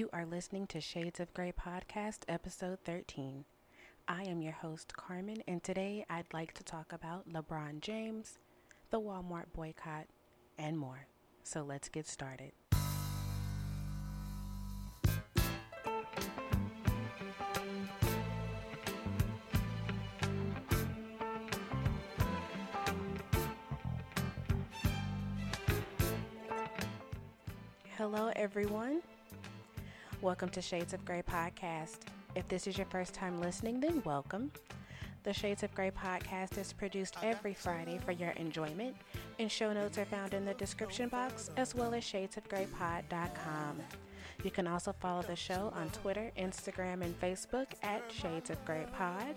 You are listening to Shades of Grey Podcast, episode 13. I am your host, Carmen, and today I'd like to talk about LeBron James, the Walmart boycott, and more. So let's get started. Hello, everyone. Welcome to Shades of Grey podcast. If this is your first time listening, then welcome. The Shades of Grey podcast is produced every Friday for your enjoyment, and show notes are found in the description box as well as shadesofgreypod.com. You can also follow the show on Twitter, Instagram, and Facebook at Shades of Grey Pod,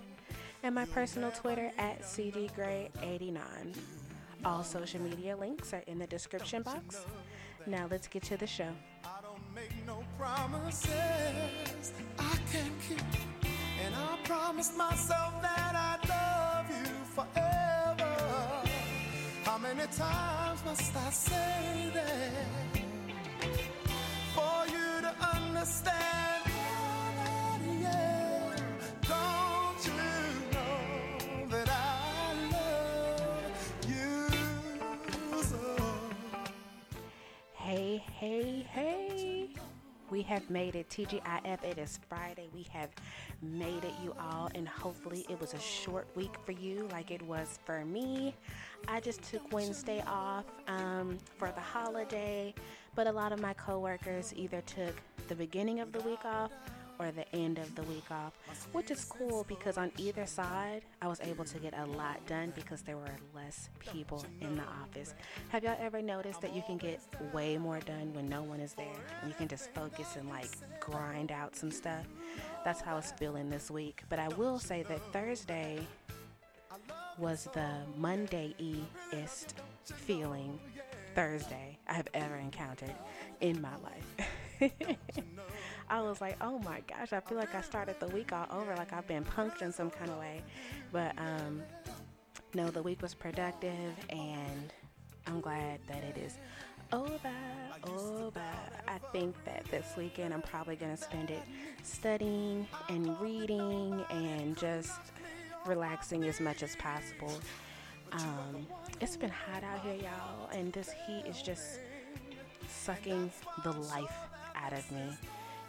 and my personal Twitter at CDGray89. All social media links are in the description box. Now let's get to the show. Promises I can't keep. And I promised myself that I'd love you forever. How many times must I say that have made it. TGIF, it is Friday. We have made it, you all, and hopefully it was a short week for you like it was for me. I just took Wednesday off um, for the holiday, but a lot of my coworkers either took the beginning of the week off or the end of the week off, which is cool because on either side, I was able to get a lot done because there were less people in the office. Have y'all ever noticed that you can get way more done when no one is there? You can just focus and like grind out some stuff. That's how it's feeling this week. But I will say that Thursday was the Monday-iest feeling Thursday I have ever encountered in my life. I was like, oh my gosh, I feel like I started the week all over, like I've been punked in some kind of way. But um, no, the week was productive, and I'm glad that it is over. Over. I think that this weekend I'm probably going to spend it studying and reading and just relaxing as much as possible. Um, it's been hot out here, y'all, and this heat is just sucking the life out of me.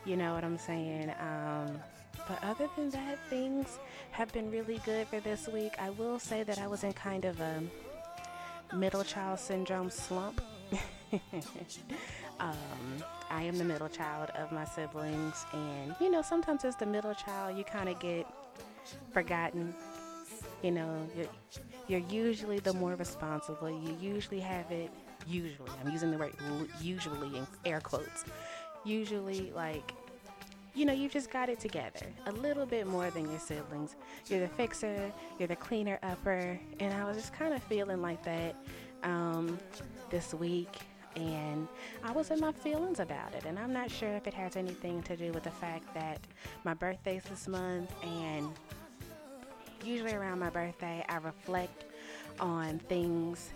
You know what I'm saying? Um, but other than that, things have been really good for this week. I will say that I was in kind of a middle child syndrome slump. um, I am the middle child of my siblings, and you know, sometimes as the middle child, you kind of get forgotten. You know, you're, you're usually the more responsible. You usually have it. Usually, I'm using the word usually in air quotes. Usually, like you know, you've just got it together a little bit more than your siblings. You're the fixer, you're the cleaner upper, and I was just kind of feeling like that um, this week. And I was in my feelings about it, and I'm not sure if it has anything to do with the fact that my birthday's this month, and usually around my birthday, I reflect on things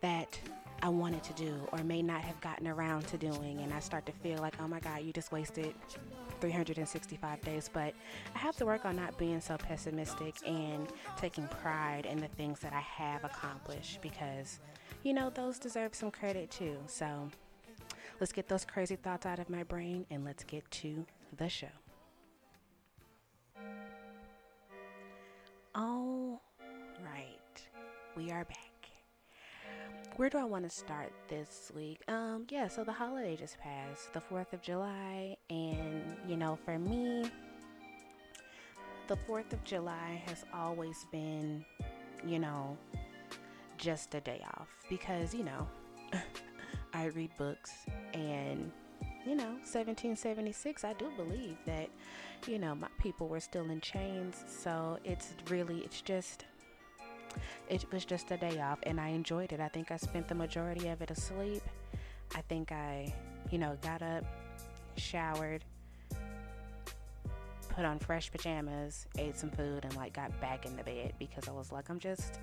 that I wanted to do or may not have gotten around to doing. And I start to feel like, oh my God, you just wasted 365 days. But I have to work on not being so pessimistic and taking pride in the things that I have accomplished because, you know, those deserve some credit too. So let's get those crazy thoughts out of my brain and let's get to the show. All right, we are back where do I want to start this week? Um, yeah, so the holiday just passed, the 4th of July, and you know, for me, the 4th of July has always been, you know, just a day off because, you know, I read books and you know, 1776, I do believe that, you know, my people were still in chains. So it's really, it's just, it was just a day off and I enjoyed it. I think I spent the majority of it asleep. I think I, you know, got up, showered, put on fresh pajamas, ate some food, and like got back in the bed because I was like, I'm just,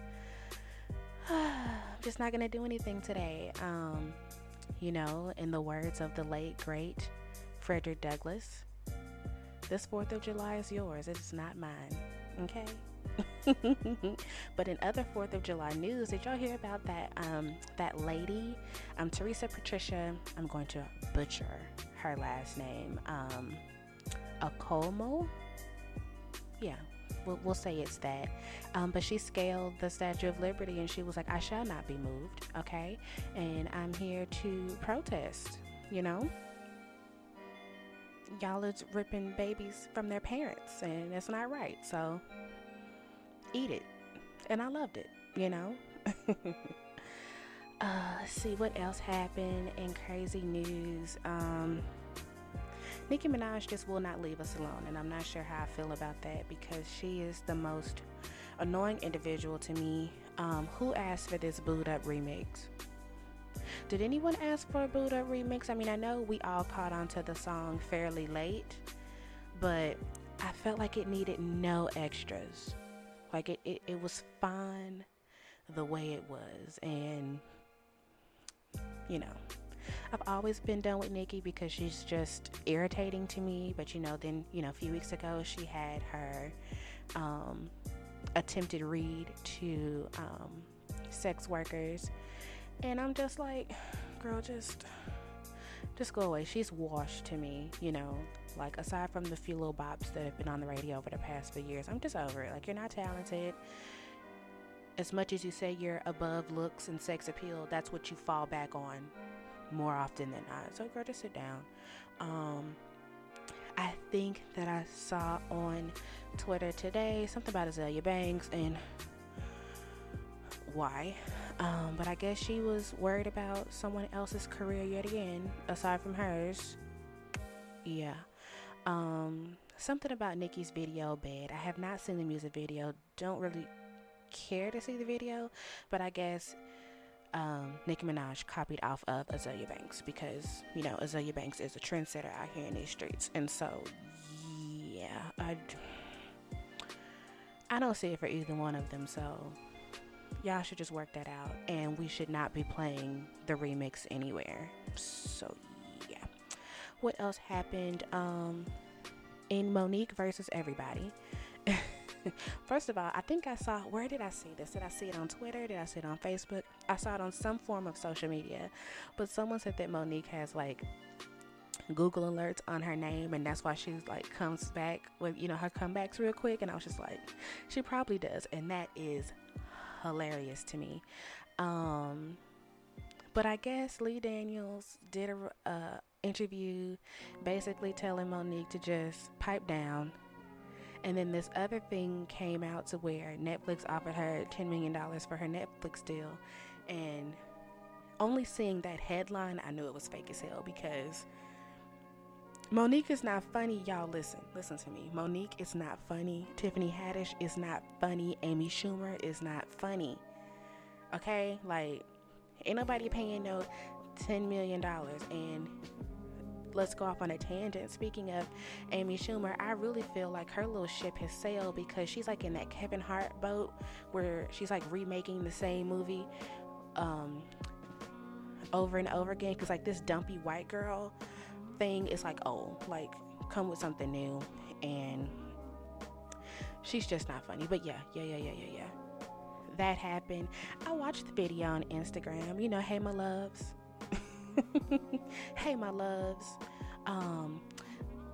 I'm just not gonna do anything today. Um, you know, in the words of the late great Frederick Douglass, this 4th of July is yours. It is not mine. Okay? but in other Fourth of July news, did y'all hear about that um, that lady, um, Teresa Patricia? I'm going to butcher her last name. Um, Akomo. Yeah, we'll, we'll say it's that. Um, but she scaled the Statue of Liberty and she was like, I shall not be moved, okay? And I'm here to protest, you know? Y'all is ripping babies from their parents, and that's not right. So eat it. And I loved it, you know? uh, let's see what else happened in crazy news. Um, Nicki Minaj just will not leave us alone, and I'm not sure how I feel about that because she is the most annoying individual to me. Um, who asked for this Boo'd Up remix? Did anyone ask for a Boo'd Up remix? I mean, I know we all caught on to the song fairly late, but I felt like it needed no extras. Like it, it, it was fine the way it was, and you know, I've always been done with Nicki because she's just irritating to me. But you know, then you know, a few weeks ago she had her um, attempted read to um, sex workers, and I'm just like, girl, just just go away. She's washed to me, you know. Like aside from the few little bops that have been on the radio over the past few years, I'm just over it. Like you're not talented. As much as you say you're above looks and sex appeal, that's what you fall back on more often than not. So, girl, just sit down. Um, I think that I saw on Twitter today something about Azealia Banks and why. Um, but I guess she was worried about someone else's career yet again, aside from hers. Yeah. Um, something about Nicki's video bad. I have not seen the music video. Don't really care to see the video, but I guess um, Nicki Minaj copied off of Azealia Banks because you know Azealia Banks is a trendsetter out here in these streets, and so yeah, I I don't see it for either one of them. So y'all should just work that out, and we should not be playing the remix anywhere. So what else happened? Um, in Mo'Nique versus everybody. First of all, I think I saw, where did I see this? Did I see it on Twitter? Did I see it on Facebook? I saw it on some form of social media. But someone said that Mo'Nique has like Google alerts on her name, and that's why she's like comes back with, you know, her comebacks real quick. And I was just like, she probably does. And that is hilarious to me. Um, but I guess Lee Daniels did a uh, interview basically telling Mo'Nique to just pipe down and then this other thing came out to where Netflix offered her $10 million for her Netflix deal. And only seeing that headline, I knew it was fake as hell because Mo'Nique is not funny. Y'all listen, listen to me. Mo'Nique is not funny. Tiffany Haddish is not funny. Amy Schumer is not funny. Okay? Like, ain't nobody paying no $10 million. And let's go off on a tangent. Speaking of Amy Schumer, I really feel like her little ship has sailed because she's like in that Kevin Hart boat where she's like remaking the same movie um, over and over again. Because like this dumpy white girl thing is like, oh, like come with something new. And she's just not funny. But yeah, yeah, yeah, yeah, yeah, yeah. That happened. I watched the video on Instagram. You know, hey, my loves. hey, my loves. Um,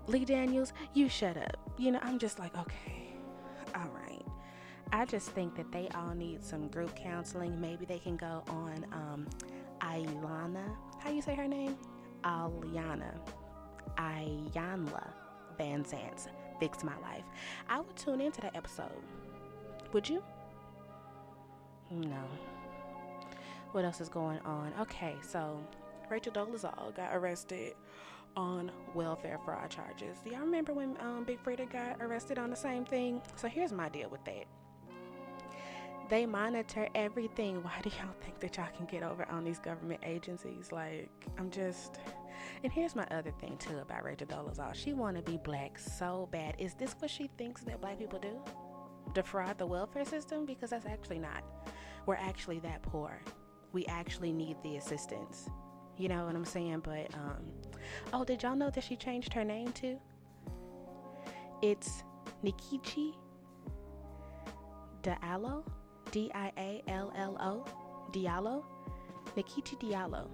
Lee Daniels, you shut up. You know, I'm just like, okay, all right. I just think that they all need some group counseling. Maybe they can go on um, Ilana. How you say her name? Aliana. Iyanla Vanzant's Fix My Life. I would tune into that episode. Would you? No. What else is going on? Okay, so Rachel Dolezal got arrested on welfare fraud charges. Do y'all remember when um, Big Freedia got arrested on the same thing? So here's my deal with that. They monitor everything. Why do y'all think that y'all can get over on these government agencies? Like, I'm just. And here's my other thing too about Rachel Dolezal. She want to be black so bad. Is this what she thinks that black people do? Defraud the welfare system? Because that's actually not. We're actually that poor. We actually need the assistance. You know what I'm saying? But um, Oh, did y'all know that she changed her name too? It's Nikichi Diallo, D I A L L O, Diallo, Nikichi Diallo.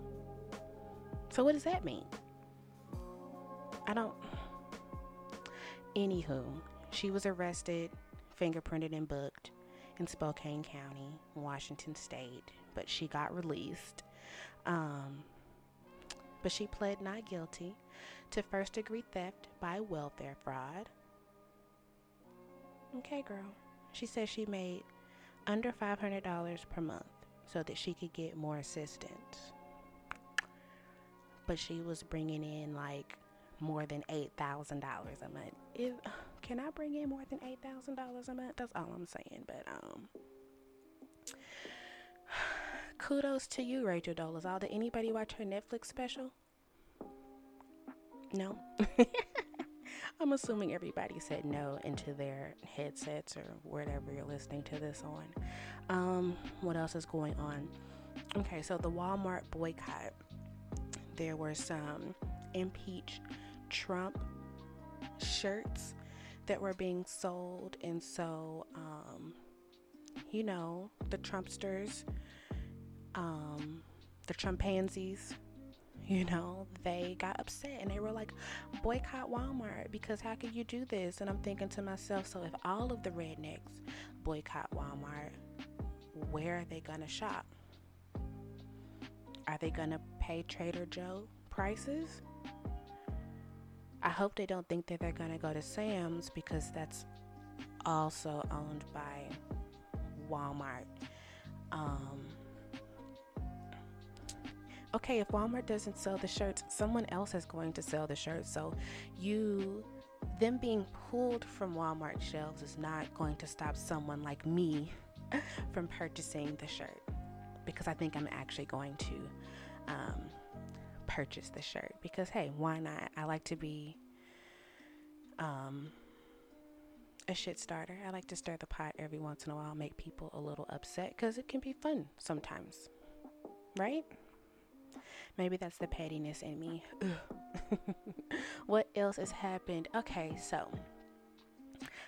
So, what does that mean? I don't. Anywho, she was arrested, fingerprinted, and booked in Spokane County, Washington State, but she got released. Um, but she pled not guilty to first degree theft by welfare fraud. Okay, girl. She said she made under $500 per month so that she could get more assistance. But she was bringing in like more than $8,000 a month. If, can I bring in more than $8,000 a month? That's all I'm saying. But, um, kudos to you, Rachel Dolezal. Did anybody watch her Netflix special? No? I'm assuming everybody said no into their headsets or whatever you're listening to this on. Um, what else is going on? Okay, so the Walmart boycott. There were some impeach Trump shirts that were being sold, and so um, you know the Trumpsters, um, the chimpanzees, you know, they got upset and they were like, boycott Walmart because how could you do this? And I'm thinking to myself, so if all of the rednecks boycott Walmart, where are they gonna shop? Are they gonna pay Trader Joe prices? I hope they don't think that they're gonna go to Sam's because that's also owned by Walmart. Um, okay, if Walmart doesn't sell the shirts, someone else is going to sell the shirts. So you them being pulled from Walmart shelves is not going to stop someone like me from purchasing the shirt because I think I'm actually going to um, purchase the shirt because hey, why not? I like to be um, a shit starter. I like to stir the pot every once in a while, make people a little upset because it can be fun sometimes, right? Maybe that's the pettiness in me. what else has happened? Okay, so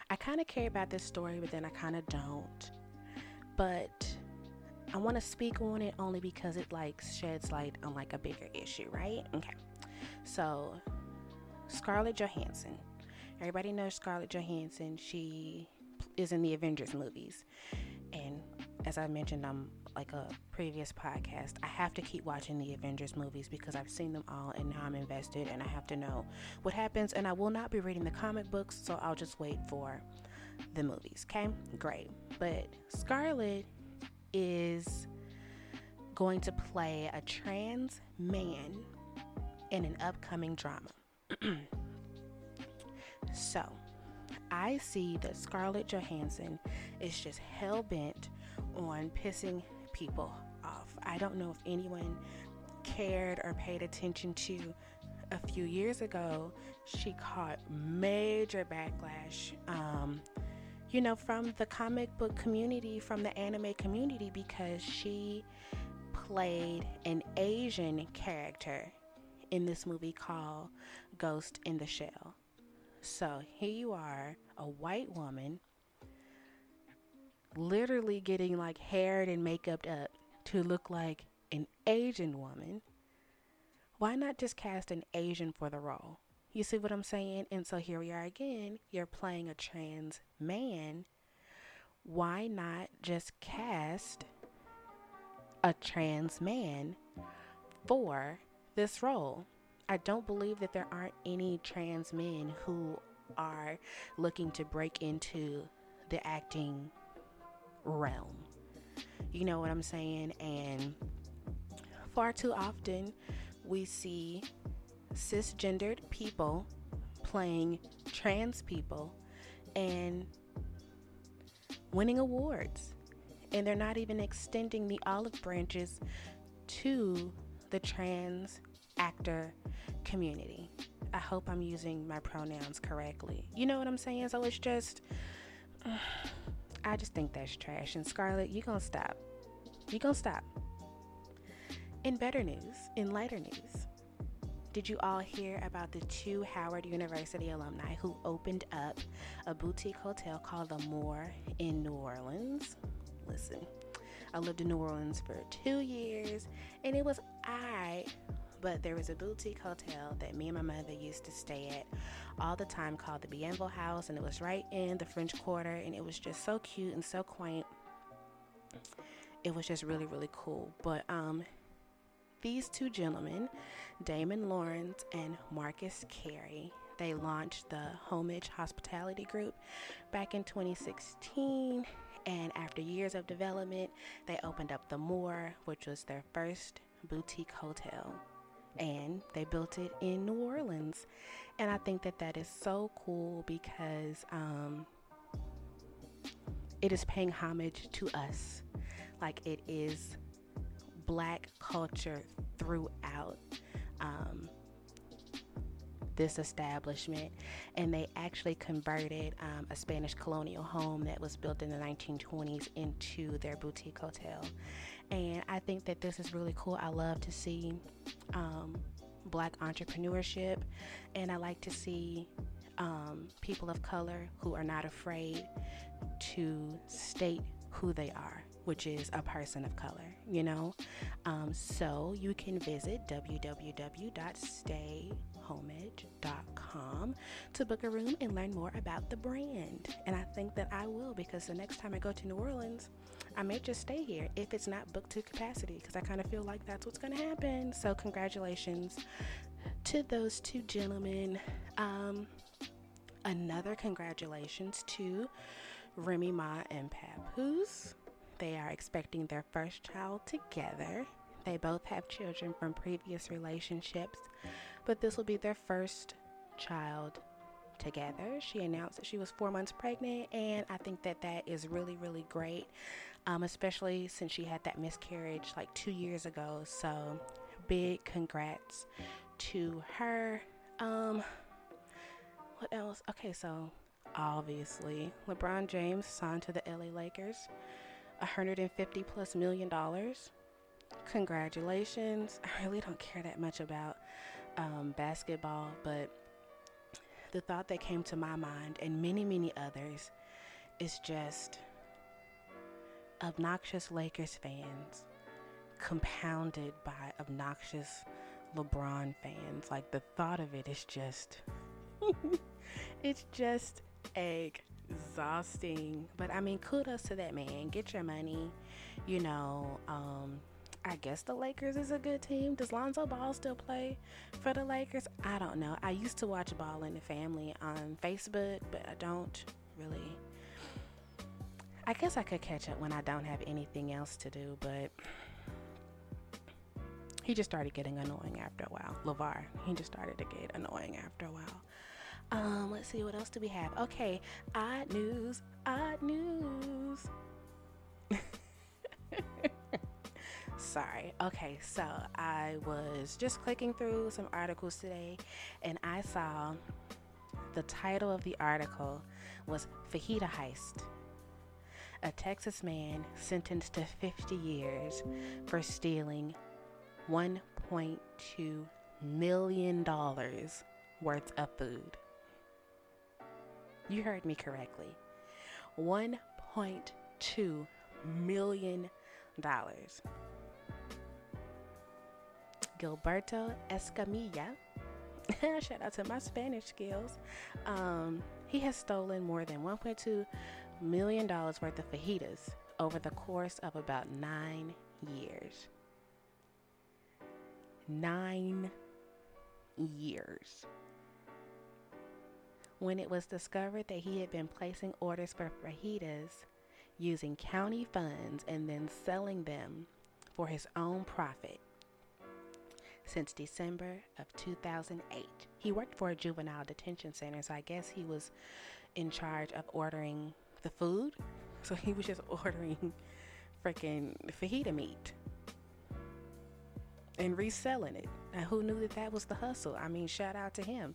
I kind of care about this story, but then I kind of don't. But I want to speak on it only because it like sheds light on like a bigger issue, right? Okay. So, Scarlett Johansson. Everybody knows Scarlett Johansson. She is in the Avengers movies. And as I mentioned, I'm like a previous podcast, I have to keep watching the Avengers movies because I've seen them all and now I'm invested and I have to know what happens. And I will not be reading the comic books, so I'll just wait for the movies. Okay, great. But Scarlett is going to play a trans man in an upcoming drama. so, I see that Scarlett Johansson is just hell bent on pissing people off. I don't know if anyone cared or paid attention to a few years ago, she caught major backlash, um, you know, from the comic book community, from the anime community, because she played an Asian character in this movie called Ghost in the Shell. So here you are, a white woman literally getting like haired and makeuped up to look like an Asian woman, why not just cast an Asian for the role? You see what I'm saying? And so here we are again. You're playing a trans man. Why not just cast a trans man for this role? I don't believe that there aren't any trans men who are looking to break into the acting realm. You know what I'm saying? And far too often we see cisgendered people playing trans people and winning awards. And they're not even extending the olive branches to the trans actor community. I hope I'm using my pronouns correctly. You know what I'm saying? So it's just. I just think that's trash. And Scarlett, you gonna stop. You gonna stop. In better news, in lighter news, Did you all hear about the two Howard University alumni who opened up a boutique hotel called The Moor in New Orleans? Listen, I lived in New Orleans for two years and it was I but there was a boutique hotel that me and my mother used to stay at all the time called the Bienville House, and it was right in the French Quarter, and it was just so cute and so quaint. It was just really, really cool. But um, these two gentlemen, Damon Lawrence and Marcus Carey, they launched the Homage Hospitality Group back in 2016. And after years of development, they opened up the Moor, which was their first boutique hotel and they built it in New Orleans. And I think that that is so cool because um, it is paying homage to us. Like it is black culture throughout um, this establishment. And they actually converted um, a Spanish colonial home that was built in the 1920s into their boutique hotel. And I think that this is really cool. I love to see um, black entrepreneurship, and I like to see um, people of color who are not afraid to state who they are, which is a person of color, you know? Um, so you can visit www.stayhomage.com to book a room and learn more about the brand. And I think that I will because the next time I go to New Orleans, I may just stay here if it's not booked to capacity because I kind of feel like that's what's going to happen. So, congratulations to those two gentlemen. Um, another congratulations to Remy Ma and Papoose. They are expecting their first child together. They both have children from previous relationships, but this will be their first child together. She announced that she was four months pregnant, and I think that that is really, really great um, especially since she had that miscarriage like two years ago. So, big congrats to her. Um, what else? Okay, so obviously, LeBron James signed to the LA Lakers, 150 plus million dollars. Congratulations. I really don't care that much about um, basketball, but the thought that came to my mind and many, many others is just obnoxious Lakers fans compounded by obnoxious LeBron fans. Like the thought of it is just it's just exhausting. But I mean kudos to that man. Get your money. You know, um I guess the Lakers is a good team. Does Lonzo Ball still play for the Lakers? I don't know. I used to watch Ball in the Family on Facebook, but I don't really I guess I could catch up when I don't have anything else to do, but he just started getting annoying after a while. LaVar, he just started to get annoying after a while. Um, let's see, what else do we have? Okay, odd news, odd news. Sorry. Okay, so I was just clicking through some articles today and I saw the title of the article was Fajita Heist a Texas man sentenced to 50 years for stealing $1.2 million worth of food. You heard me correctly. $1.2 million. Gilberto Escamilla, shout out to my Spanish skills, um, he has stolen more than 1.2 million dollars worth of fajitas over the course of about nine years. Nine years. When it was discovered that he had been placing orders for fajitas using county funds and then selling them for his own profit since December of 2008. He worked for a juvenile detention center, so I guess he was in charge of ordering the food. So he was just ordering freaking fajita meat and reselling it. And who knew that that was the hustle? I mean, shout out to him.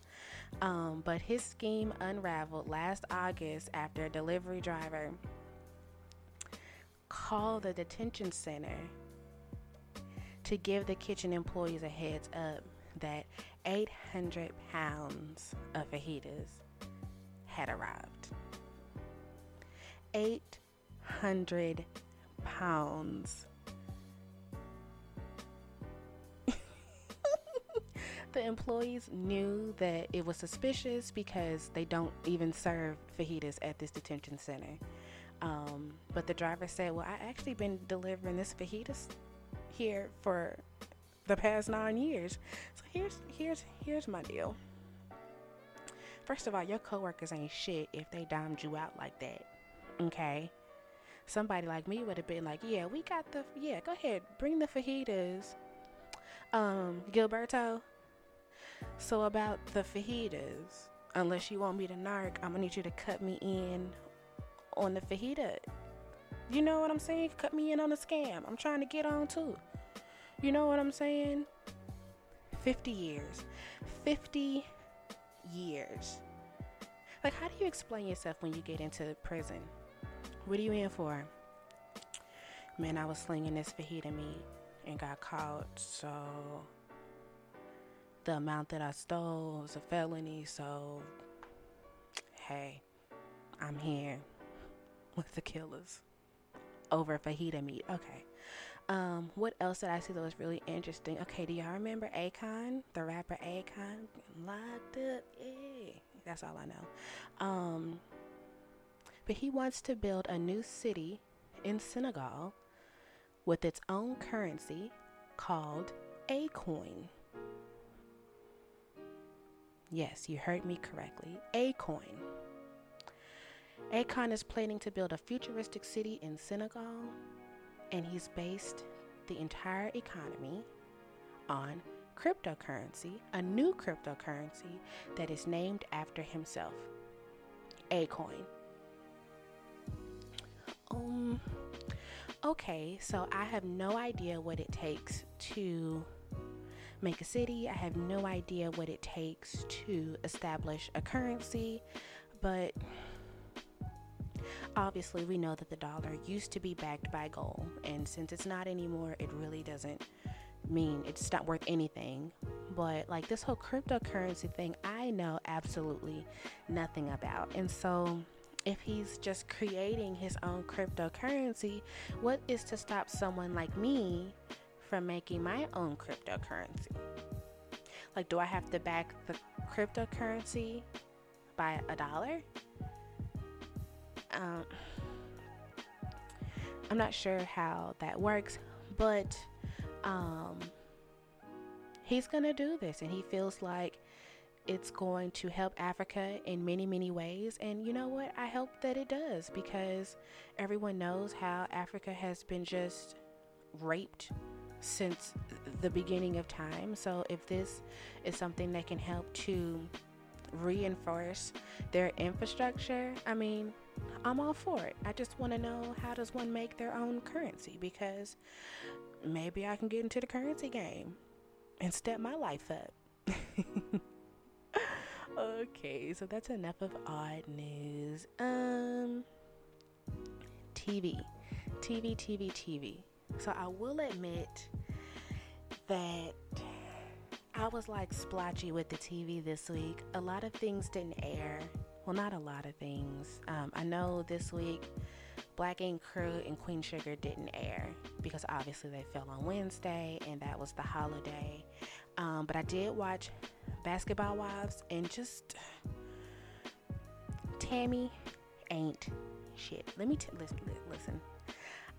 Um, but his scheme unraveled last August after a delivery driver called the detention center to give the kitchen employees a heads up that 800 pounds of fajitas had arrived. 800 pounds. The employees knew that it was suspicious because they don't even serve fajitas at this detention center. Um, but the driver said, "Well, I actually been delivering this fajitas here for the past nine years. So here's here's here's my deal. First of all, your coworkers ain't shit if they dimed you out like that. Okay. Somebody like me would have been like, yeah, we got the yeah, go ahead, bring the fajitas. Um, Gilberto. So about the fajitas, unless you want me to narc, I'm gonna need you to cut me in on the fajita. You know what I'm saying? Cut me in on the scam. I'm trying to get on too. You know what I'm saying? 50 years. 50 years. Like, how do you explain yourself when you get into prison? What are you in for? Man, I was slinging this fajita meat and got caught, so the amount that I stole was a felony, so hey, I'm here with the killers over fajita meat. Okay. Um, what else did I see that was really interesting? Okay, do y'all remember Akon, the rapper Akon? Locked up, yeah. That's all I know. Um, but he wants to build a new city in Senegal with its own currency called Akoin. Yes, you heard me correctly. Akoin. Akon is planning to build a futuristic city in Senegal and he's based the entire economy on cryptocurrency, a new cryptocurrency that is named after himself, Akoin. Um, okay, so I have no idea what it takes to make a city. I have no idea what it takes to establish a currency, but obviously we know that the dollar used to be backed by gold and since it's not anymore it really doesn't mean it's not worth anything but like this whole cryptocurrency thing i know absolutely nothing about and so if he's just creating his own cryptocurrency what is to stop someone like me from making my own cryptocurrency like do i have to back the cryptocurrency by a dollar um, I'm not sure how that works, but um, he's going to do this and he feels like it's going to help Africa in many, many ways. And you know what? I hope that it does because everyone knows how Africa has been just raped since the beginning of time. So if this is something that can help to reinforce their infrastructure, I mean, I'm all for it. I just want to know how does one make their own currency because maybe I can get into the currency game and step my life up. okay, so that's enough of odd news. Um TV. TV, TV, TV. So I will admit that I was like splotchy with the TV this week. A lot of things didn't air well, not a lot of things. Um, I know this week Black Ink Crew and Queen Sugar didn't air because obviously they fell on Wednesday and that was the holiday. Um, but I did watch Basketball Wives and just Tami ain't shit. Let me t- listen, listen.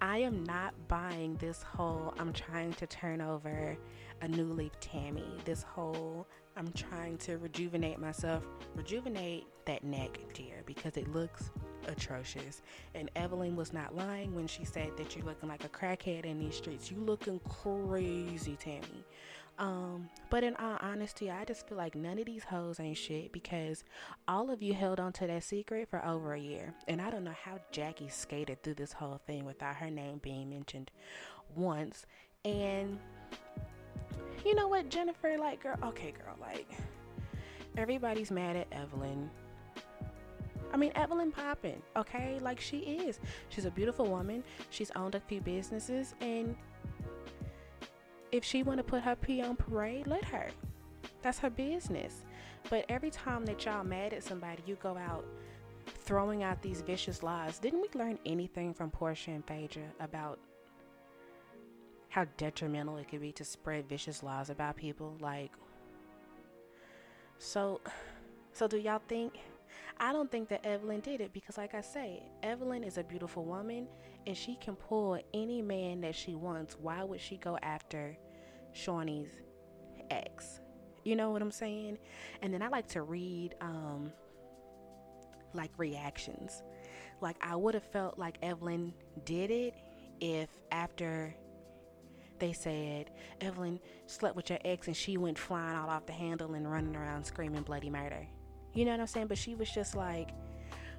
I am not buying this whole I'm trying to turn over a new leaf Tami. This whole I'm trying to rejuvenate myself. Rejuvenate that neck, dear, because it looks atrocious. And Evelyn was not lying when she said that you're looking like a crackhead in these streets. You looking crazy, Tami. Um, but in all honesty, I just feel like none of these hoes ain't shit because all of you held on to that secret for over a year. And I don't know how Jackie skated through this whole thing without her name being mentioned once. And you know what, Jennifer, like, girl, okay, girl, like, everybody's mad at Evelyn. I mean, Evelyn Poppin, okay? Like, she is. She's a beautiful woman. She's owned a few businesses, and if she want to put her P on parade, let her. That's her business. But every time that y'all mad at somebody, you go out throwing out these vicious lies. Didn't we learn anything from Porsha and Phaedra about how detrimental it could be to spread vicious lies about people? Like, so, so do y'all think? I don't think that Evelyn did it because, like I say, Evelyn is a beautiful woman and she can pull any man that she wants. Why would she go after Shaunie's ex? You know what I'm saying? And then I like to read um, like reactions. Like I would have felt like Evelyn did it if after they said Evelyn slept with your ex and she went flying all off the handle and running around screaming bloody murder. You know what I'm saying? But she was just like,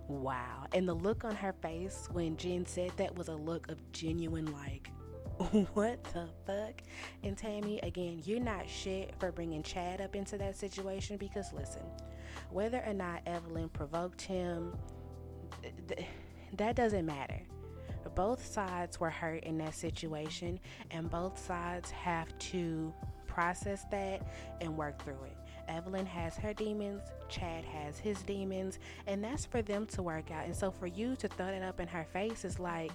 wow. And the look on her face when Jen said that was a look of genuine, like, what the fuck? And Tami, again, you're not shit for bringing Chad up into that situation because listen, whether or not Evelyn provoked him, th- th- that doesn't matter. Both sides were hurt in that situation, and both sides have to process that and work through it. Evelyn has her demons, Chad has his demons, and that's for them to work out. And so for you to throw that up in her face is like,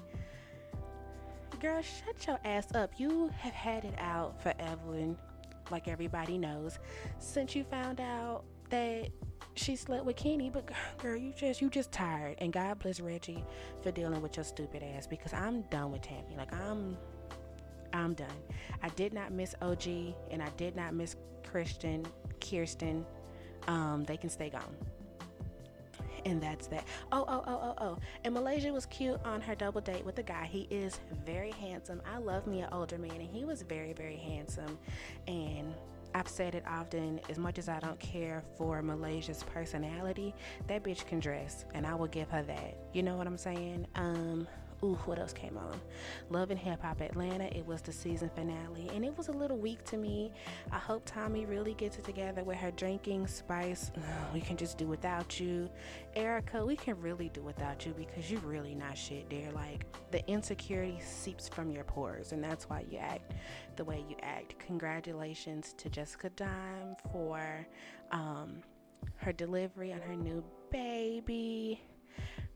girl, shut your ass up. You have had it out for Evelyn, like everybody knows, since you found out that she slept with Kenny, but girl, you just you just tired. And God bless Reggie for dealing with your stupid ass because I'm done with Tami. Like I'm I'm done. I did not miss OG and I did not miss Christian, Kirsten. Um, they can stay gone. And that's that. Oh, oh, oh, oh, oh. And Malaysia was cute on her double date with the guy. He is very handsome. I love me an older man, and he was very, very handsome. And I've said it often, as much as I don't care for Malaysia's personality, that bitch can dress, and I will give her that. You know what I'm saying? Um, Ooh, what else came on? Love and Hip Hop Atlanta. It was the season finale, and it was a little weak to me. I hope Tommie really gets it together with her drinking. Spice, we can just do without you. Erica, we can really do without you because you're really not shit, dear. Like the insecurity seeps from your pores, and that's why you act the way you act. Congratulations to Jessica Dime for um, her delivery on her new baby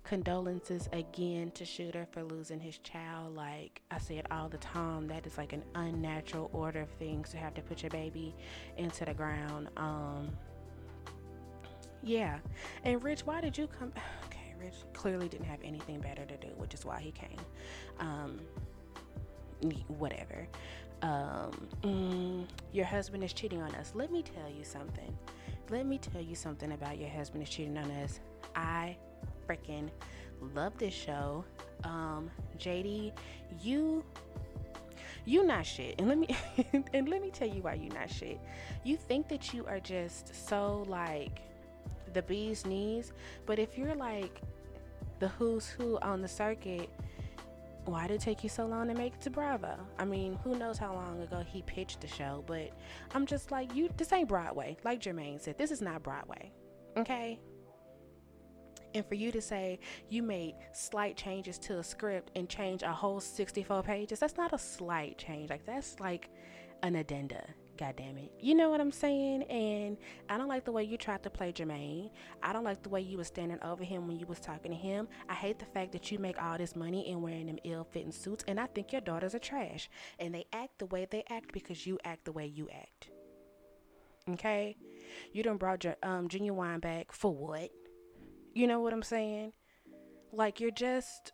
condolences again to Shooter for losing his child. Like I said all the time, that is like an unnatural order of things to have to put your baby into the ground. Um, yeah. And Rich, why did you come? Okay, Rich clearly didn't have anything better to do, which is why he came. Um, whatever. Um, mm, your husband is cheating on us. Let me tell you something. Let me tell you something about your husband is cheating on us. I freaking love this show. Um, JD, you you not shit. And let me and let me tell you why you not shit. You think that you are just so like the bee's knees, but if you're like the who's who on the circuit, why did it take you so long to make it to Bravo? I mean, who knows how long ago he pitched the show, but I'm just like, you this ain't Broadway. Like Jermaine said, this is not Broadway. Okay? And for you to say you made slight changes to a script and change a whole 64 pages, that's not a slight change. Like, that's like an addenda. God damn it. You know what I'm saying? And I don't like the way you tried to play Jermaine. I don't like the way you was standing over him when you was talking to him. I hate the fact that you make all this money and wearing them ill-fitting suits. And I think your daughters are trash. And they act the way they act because you act the way you act. Okay? You done brought your um Ginuwine back for what? You know what I'm saying? Like you're just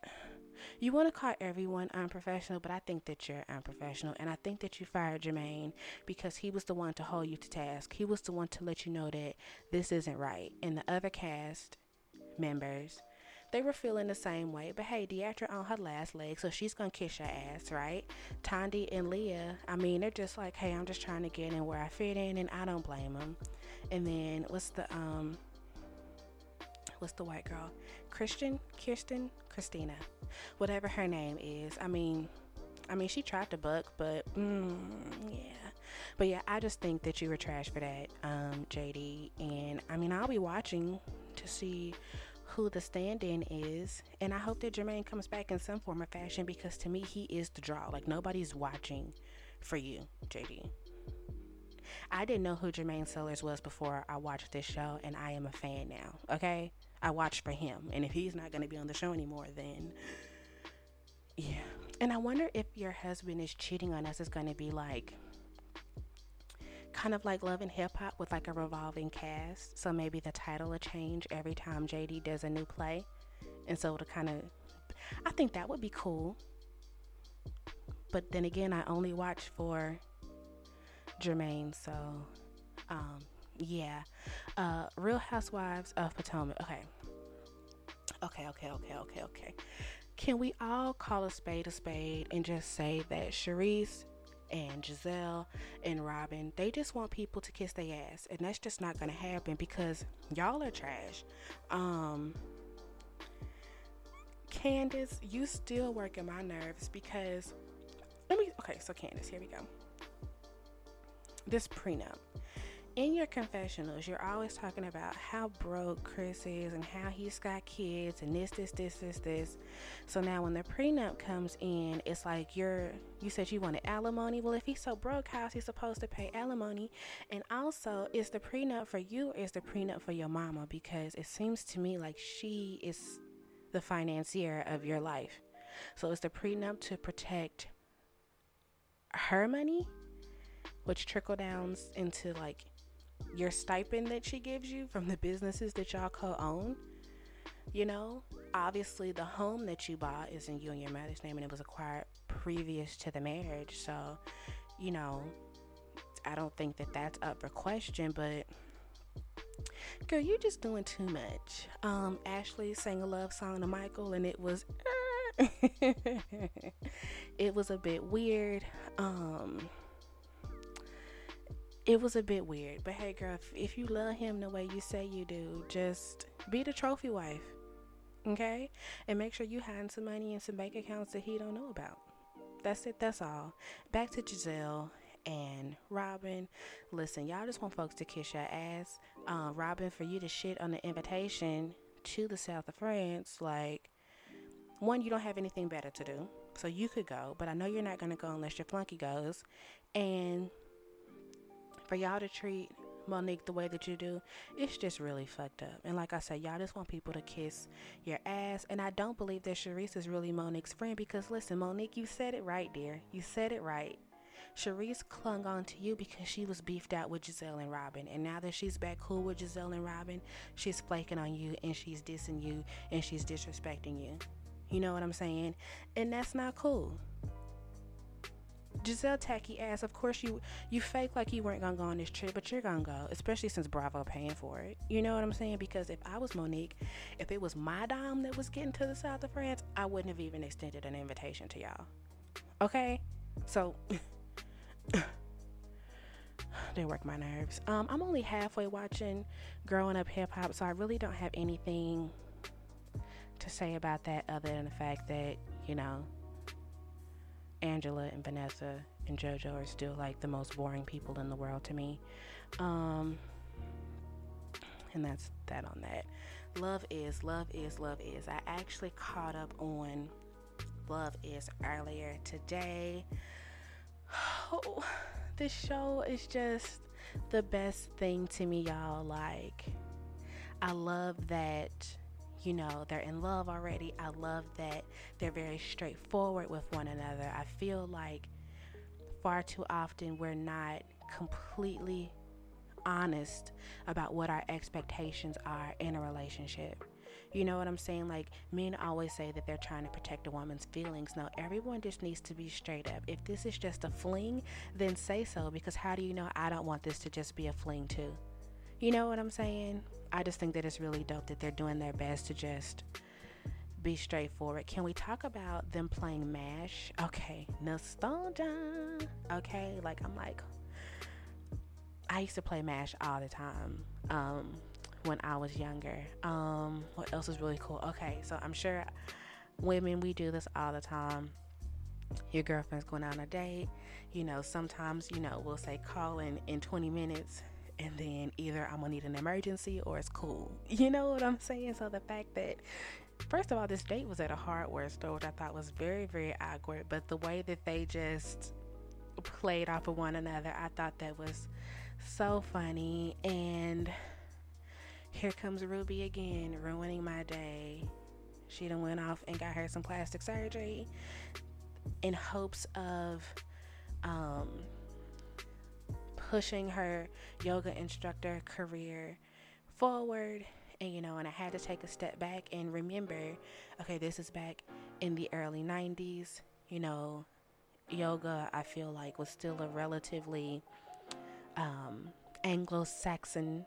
you want to call everyone unprofessional, but I think that you're unprofessional. And I think that you fired Jermaine because he was the one to hold you to task. He was the one to let you know that this isn't right. And the other cast members, they were feeling the same way. But hey, Deatra on her last leg, so she's gonna kiss your ass, right? Tandi and Leah, I mean, they're just like, hey, I'm just trying to get in where I fit in, and I don't blame them. And then what's the um what's the white girl? Christian, Kirsten, Christina, whatever her name is. I mean, I mean, she tried to buck, but mm, yeah. But yeah, I just think that you were trash for that, um, JD. And I mean, I'll be watching to see who the stand-in is, and I hope that Jermaine comes back in some form or fashion because to me, he is the draw. Like nobody's watching for you, JD. I didn't know who Jermaine Sellers was before I watched this show, and I am a fan now. Okay, I watched for him, and if he's not going to be on the show anymore, then yeah. And I wonder if your husband is cheating on us is going to be like kind of like Love and Hip Hop with like a revolving cast. So maybe the title will change every time JD does a new play. And so to kind of, I think that would be cool. But then again, I only watch for Jermaine. So, um, yeah. Uh, Real Housewives of Potomac. Okay. Okay, okay, okay, okay, okay. Can we all call a spade a spade and just say that Charrisse and Gizelle and Robyn, they just want people to kiss their ass. And that's just not gonna happen because y'all are trash. Um Candiace, you still working my nerves because let me okay, so Candiace, here we go. This prenup in your confessionals, you're always talking about how broke Chris is and how he's got kids and this, this, this, this, this. So now when the prenup comes in, it's like you're, you said you wanted alimony. Well, if he's so broke, how's he supposed to pay alimony? And also, is the prenup for you or is the prenup for your mama? Because it seems to me like she is the financier of your life. So is the prenup to protect her money, which trickle downs into like your stipend that she gives you from the businesses that y'all co-own you know? Obviously the home that you bought is in you and your mother's name and it was acquired previous to the marriage. So you know i don't think that that's up for question but girl you're just doing too much. Um ashley sang a love song to michael and it was it was a bit weird. Um it was a bit weird. But hey, girl, if, if, you love him the way you say you do, just be the trophy wife, okay? And make sure you hide some money in some bank accounts that he don't know about. That's it. That's all. Back to Gizelle and Robyn. Listen, y'all just want folks to kiss your ass. Uh, Robyn, for you to shit on the invitation to the south of France, like, one, you don't have anything better to do. So you could go, but I know you're not going to go unless your flunky goes. And for y'all to treat Monique the way that you do, it's just really fucked up. And like I said, y'all just want people to kiss your ass. And I don't believe that Charrisse is really Monique's friend because listen, Monique, you said it right, dear. You said it right. Charrisse clung on to you because she was beefed out with Gizelle and Robyn. And now that she's back cool with Gizelle and Robyn, she's flaking on you and she's dissing you and she's disrespecting you. You know what I'm saying? And that's not cool. Gizelle tacky ass. Of course you you fake like you weren't gonna go on this trip, but you're gonna go, especially since Bravo paying for it. You know what I'm saying? Because if I was Monique, if it was my dime that was getting to the south of France, I wouldn't have even extended an invitation to y'all. Okay, so they work my nerves. Um, I'm only halfway watching Growing Up Hip Hop, so I really don't have anything to say about that other than the fact that you know Angela and Vanessa and JoJo are still like the most boring people in the world to me. Um, and that's that on that. Love is, love is, love is. I actually caught up on Love is earlier today. Oh, this show is just the best thing to me, y'all. Like, I love that you know, they're in love already. I love that they're very straightforward with one another. I feel like far too often we're not completely honest about what our expectations are in a relationship. You know what I'm saying? Like, men always say that they're trying to protect a woman's feelings. No, everyone just needs to be straight up. If this is just a fling, then say so, because how do you know I don't want this to just be a fling, too? You know what I'm saying? I just think that it's really dope that they're doing their best to just be straightforward. Can we talk about them playing MASH? Okay, nostalgia. Okay, like I'm like, I used to play MASH all the time um, when I was younger. Um, what else is really cool? Okay, so I'm sure women, we do this all the time. Your girlfriend's going on a date. You know, sometimes, you know, we'll say call in in 20 minutes and then either I'm gonna need an emergency or it's cool. You know what I'm saying? So the fact that first of all, this date was at a hardware store, which I thought was very, very awkward, but the way that they just played off of one another, I thought that was so funny. And here comes Ruby again, ruining my day. She done went off and got her some plastic surgery in hopes of um, pushing her yoga instructor career forward. And you know, and I had to take a step back and remember okay, this is back in the early 90s. You know, yoga, I feel like, was still a relatively um, Anglo Saxon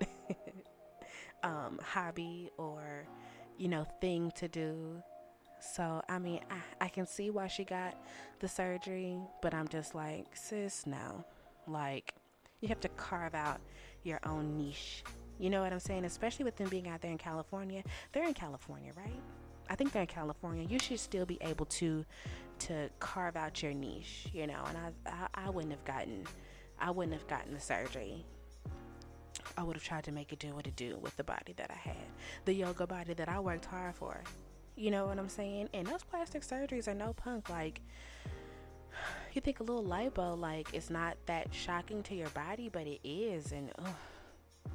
um, hobby or, you know, thing to do. So, I mean, I, I can see why she got the surgery, but I'm just like, sis, no. Like, you have to carve out your own niche. You know what I'm saying? Especially with them being out there in California. They're in California, right? I think they're in California. You should still be able to to carve out your niche, you know. And I, I, I wouldn't have gotten, I wouldn't have gotten the surgery. I would have tried to make it do what it do with the body that I had, the yoga body that I worked hard for. You know what I'm saying? And those plastic surgeries are no punk. Like, you think a little lipo, like, it's not that shocking to your body, but it is. And,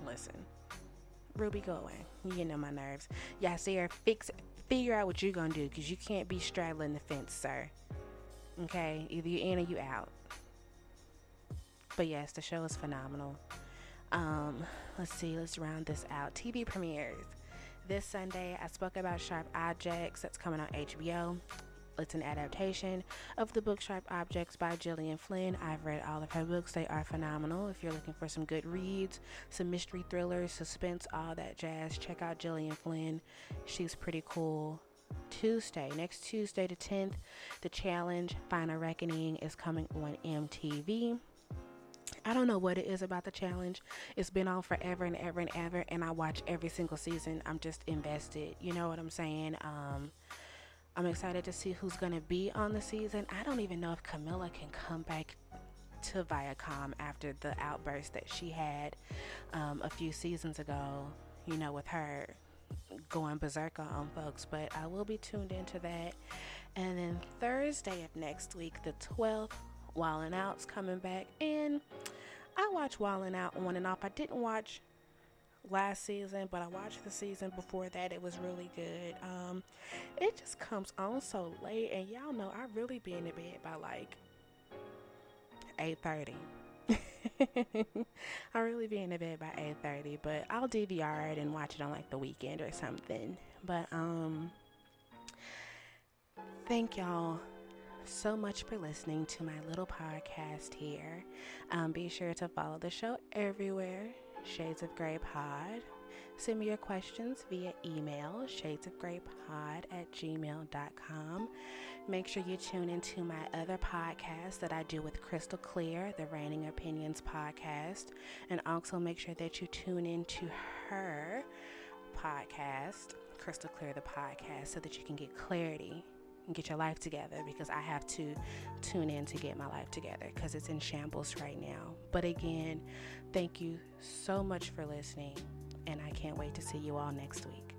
listen, Ruby, go away. You getting on my nerves. Yeah, see fix figure out what you're gonna do because you can't be straddling the fence, sir. Okay, either you in or you out. But yes, the show is phenomenal. Um, let's see, let's round this out. TV premieres. This Sunday, I spoke about Sharp Objects that's coming on HBO. It's an adaptation of the book Sharp Objects by Gillian Flynn. I've read all of her books, they are phenomenal. If you're looking for some good reads, some mystery thrillers, suspense, all that jazz, check out Gillian Flynn. She's pretty cool. Tuesday, next Tuesday, the 10th, the challenge Final Reckoning is coming on MTV. I don't know what it is about the challenge. It's been on forever and ever and ever, and I watch every single season. I'm just invested. You know what I'm saying? Um, I'm excited to see who's going to be on the season. I don't even know if Camila can come back to Viacom after the outburst that she had um, a few seasons ago, you know, with her going berserk on folks. But I will be tuned into that. And then Thursday of next week, the 12th, Wildin' Out's coming back. And I watch Wildin' Out on and off. I didn't watch last season, but I watched the season before that. It was really good. Um, it just comes on so late, and y'all know I really be in the bed by like eight thirty. I really be in the bed by eight thirty, but I'll DVR it and watch it on like the weekend or something. But um, thank y'all so much for listening to my little podcast here. Um, be sure to follow the show everywhere Shades of Grey Pod. Send me your questions via email, shadesofgraypod at gmail.com. Make sure you tune into my other podcast that I do with Crystal Clear, the Reigning Opinions podcast. And also make sure that you tune into her podcast, Crystal Clear, the podcast, so that you can get clarity get your life together because I have to tune in to get my life together because it's in shambles right now. But again, Thank you so much for listening, and I can't wait to see you all next week.